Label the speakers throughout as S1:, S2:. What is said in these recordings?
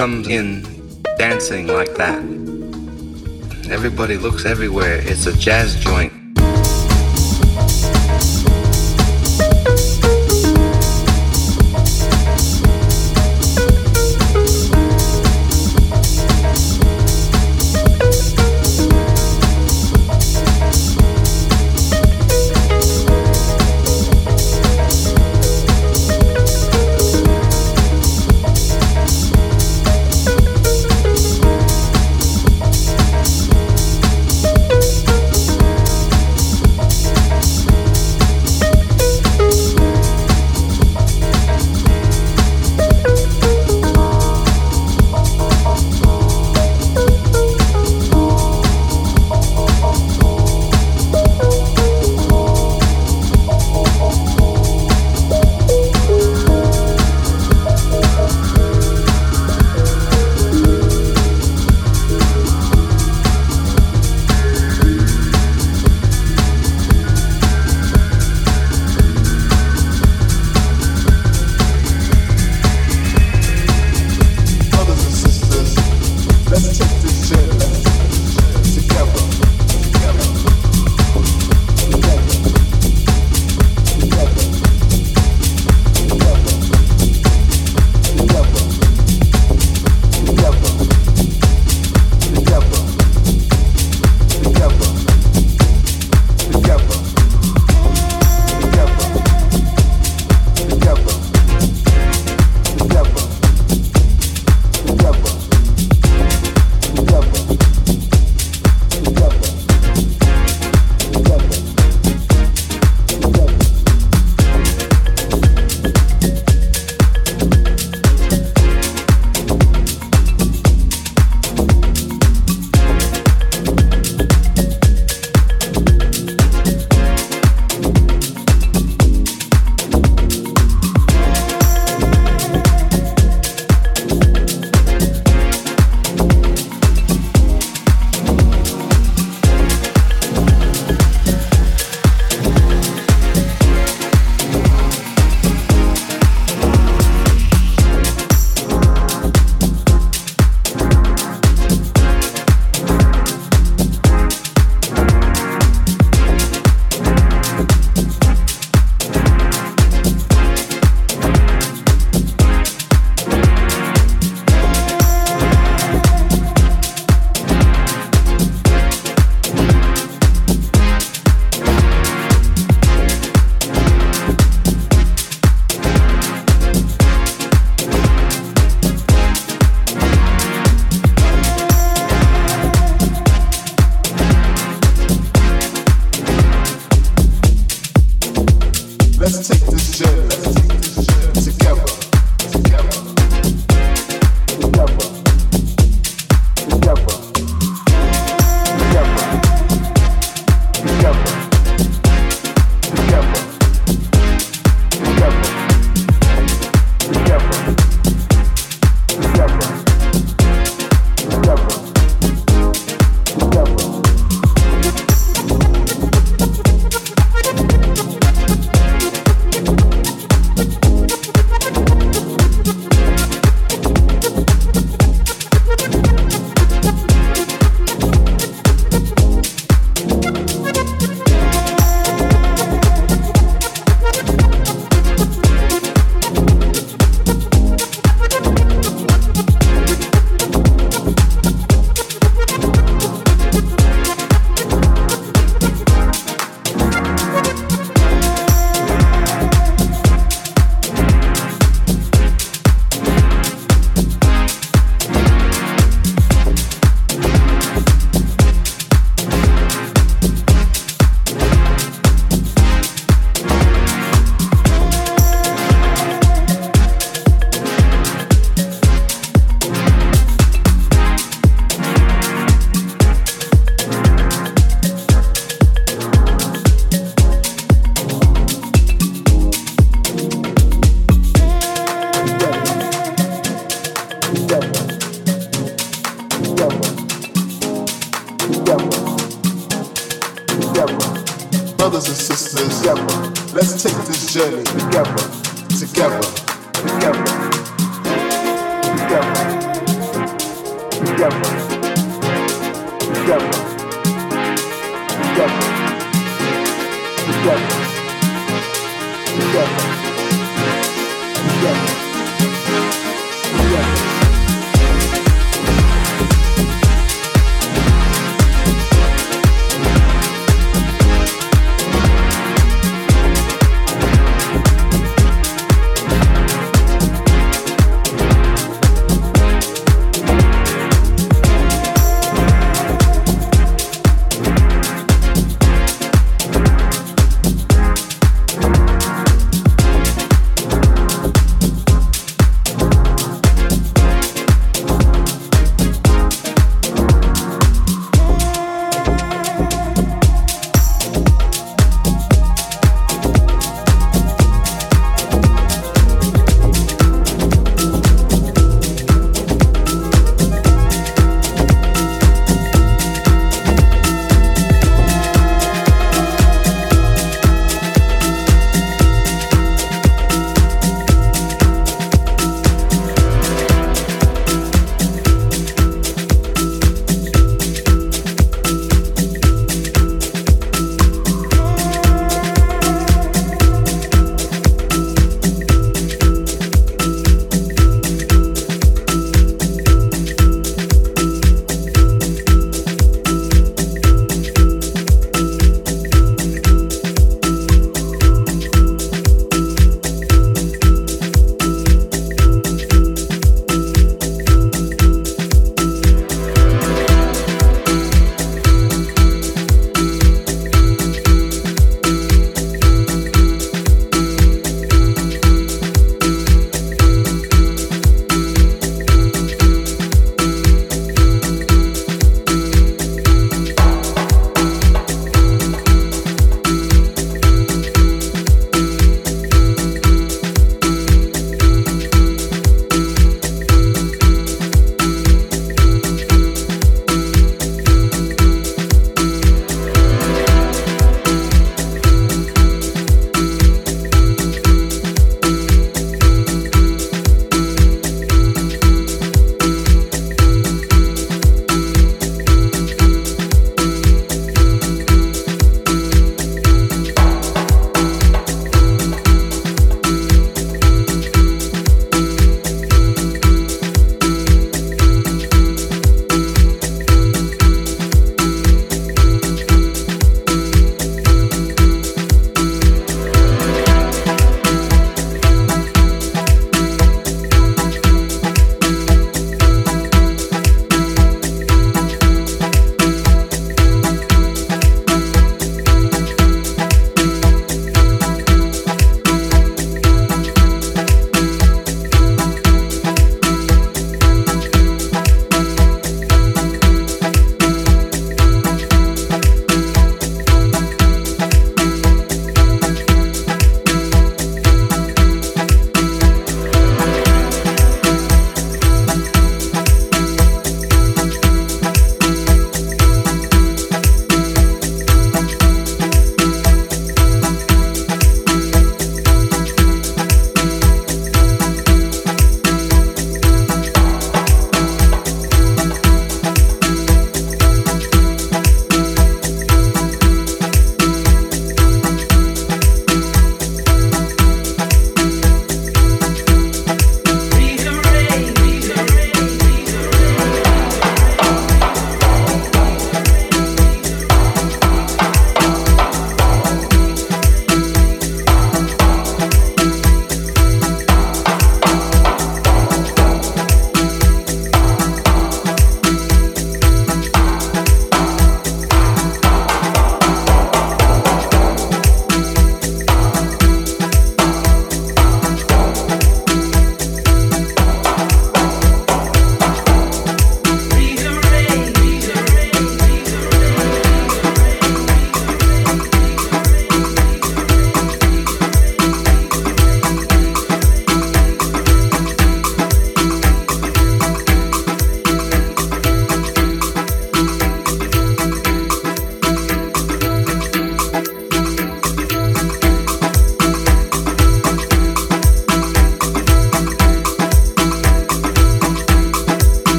S1: comes in dancing like that. Everybody looks everywhere. It's a jazz joint.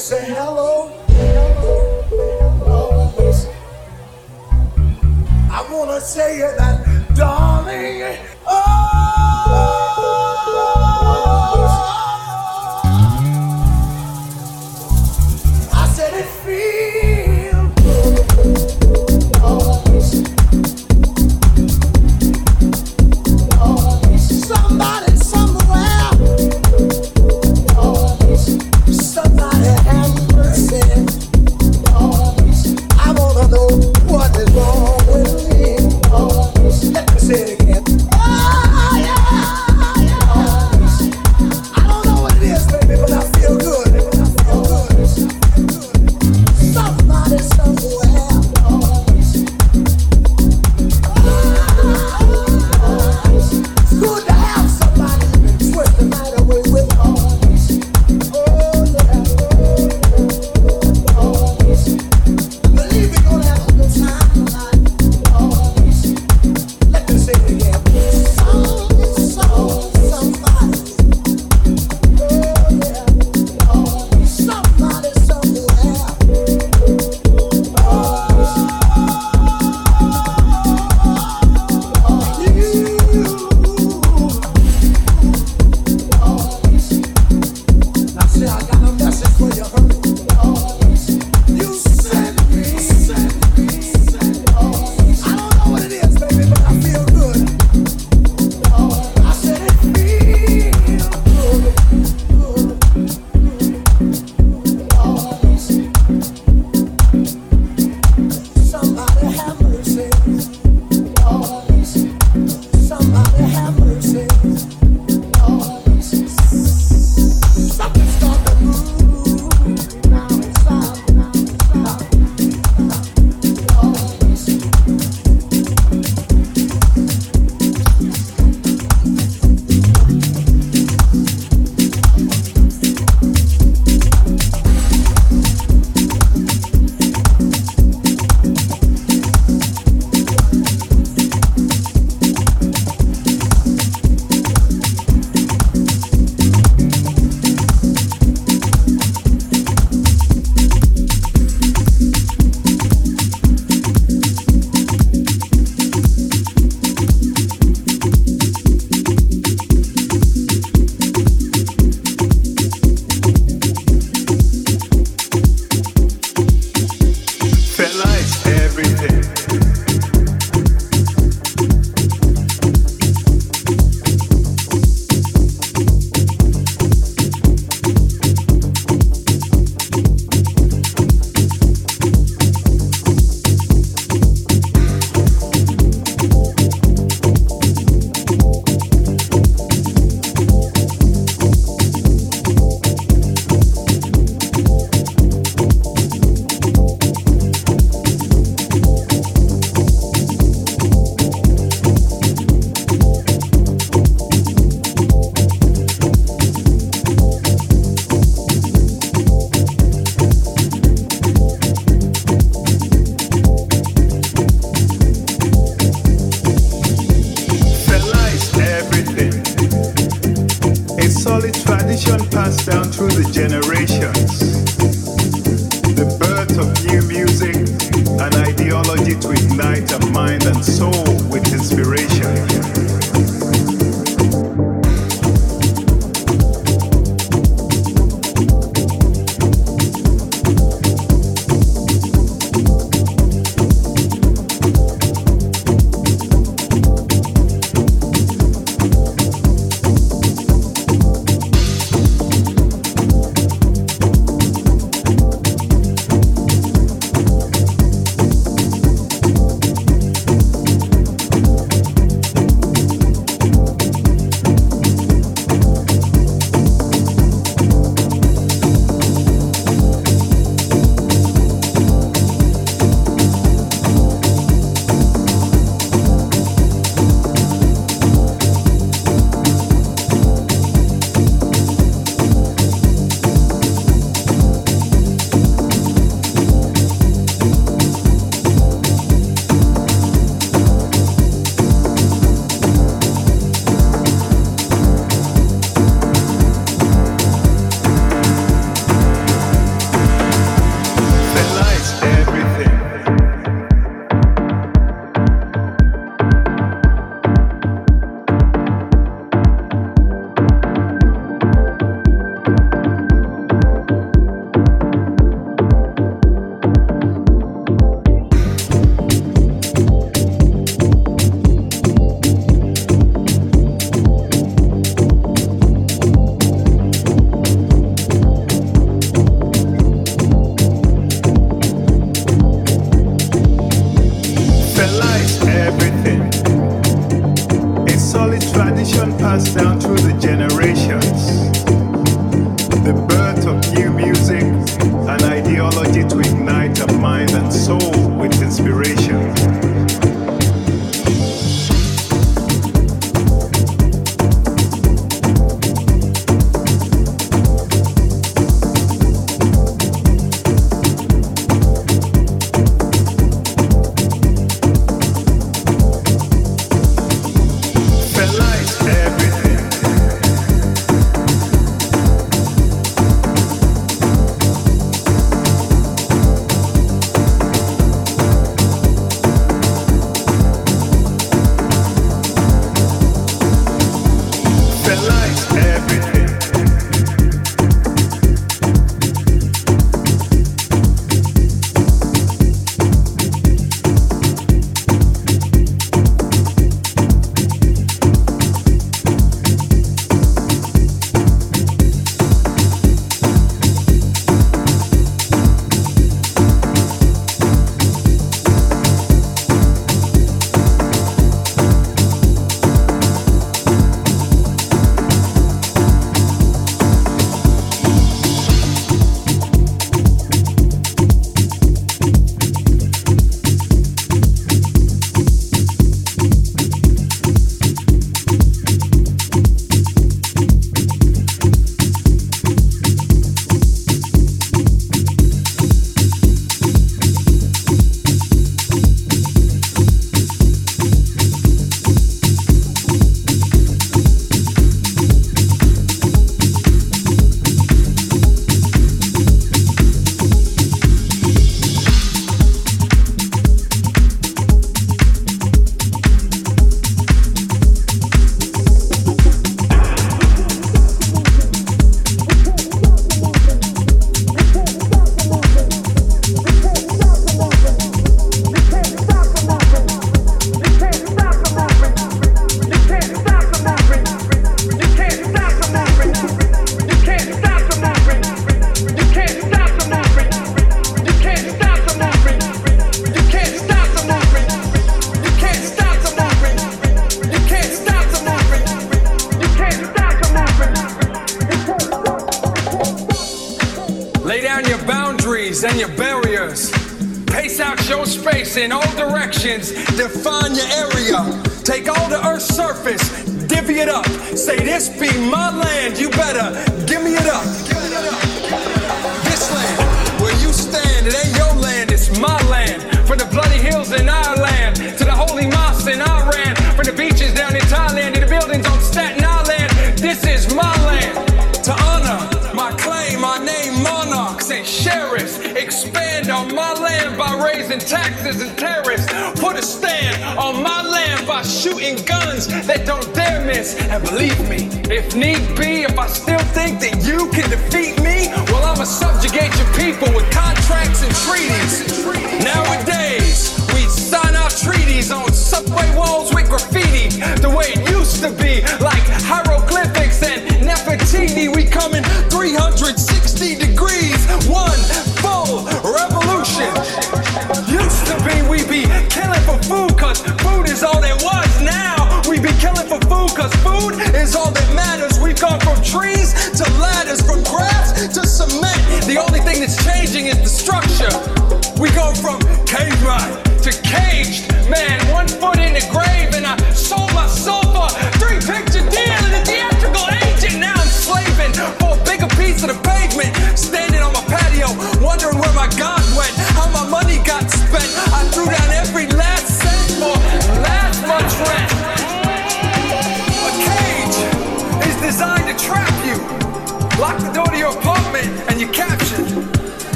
S2: Say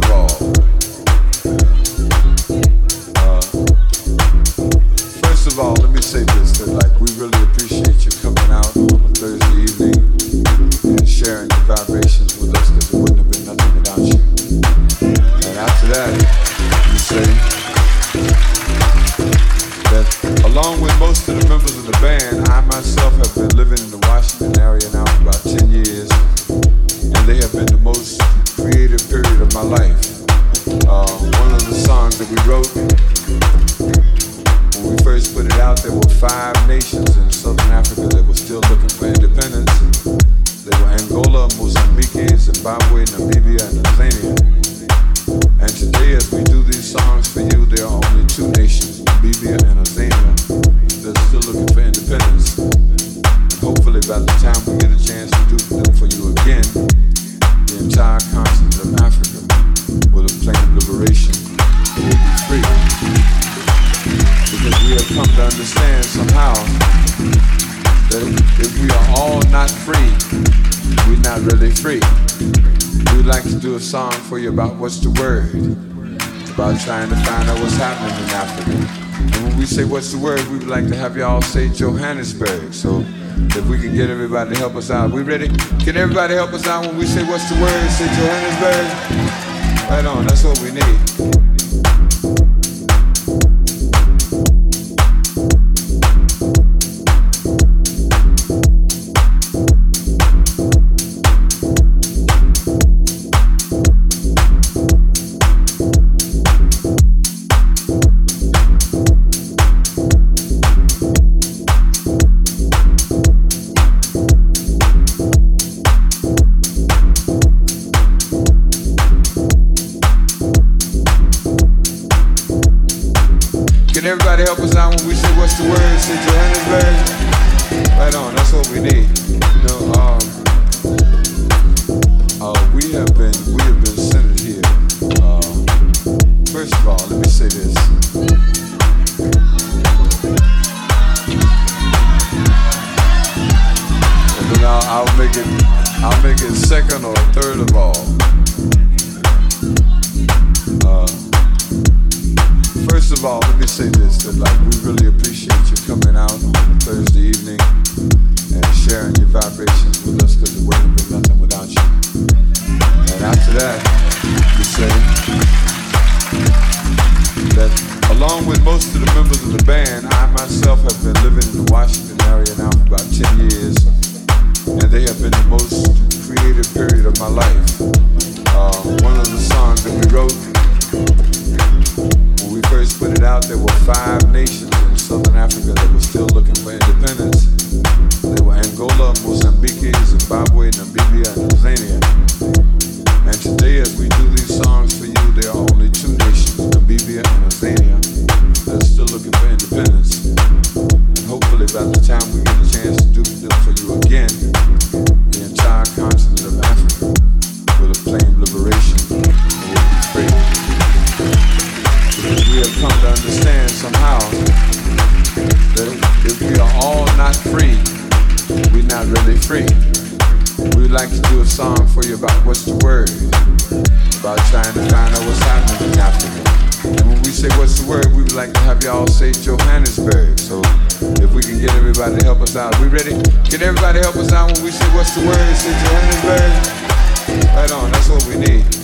S3: the raw. Everybody to help us out. We ready? Can everybody help us out when we say what's the word? Say Johannesburg. Right on, that's what we need. most of the members of the band, I myself have been living in the Washington area now for about 10 years, and they have been the most creative period of my life. Uh, one of the songs that we wrote, when we first put it out, there were five nations in southern Africa that were still looking for independence. They were Angola, Mozambique, Zimbabwe, Namibia, and Azania. And today, as we do these songs for you, there are only two nations, Namibia and Azania looking for independence. And hopefully by the time we get a chance to do this for you again, the entire continent of Africa will acclaim liberation and will be free. Because we have come to understand somehow that if we are all not free, we're not really free. We would like to do a song for you about what's the word, about trying to find out what's happening in Africa say what's the word, we would like to have y'all say Johannesburg. So if we can get everybody to help us out. We ready? Can everybody help us out when we say what's the word? Say Johannesburg. Right on, that's what we need.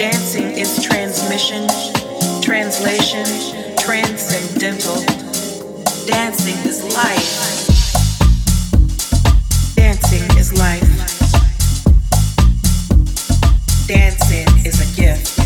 S4: Dancing is transmission, translation, transcendental. Dancing is life. Dancing is life. Dancing is a gift.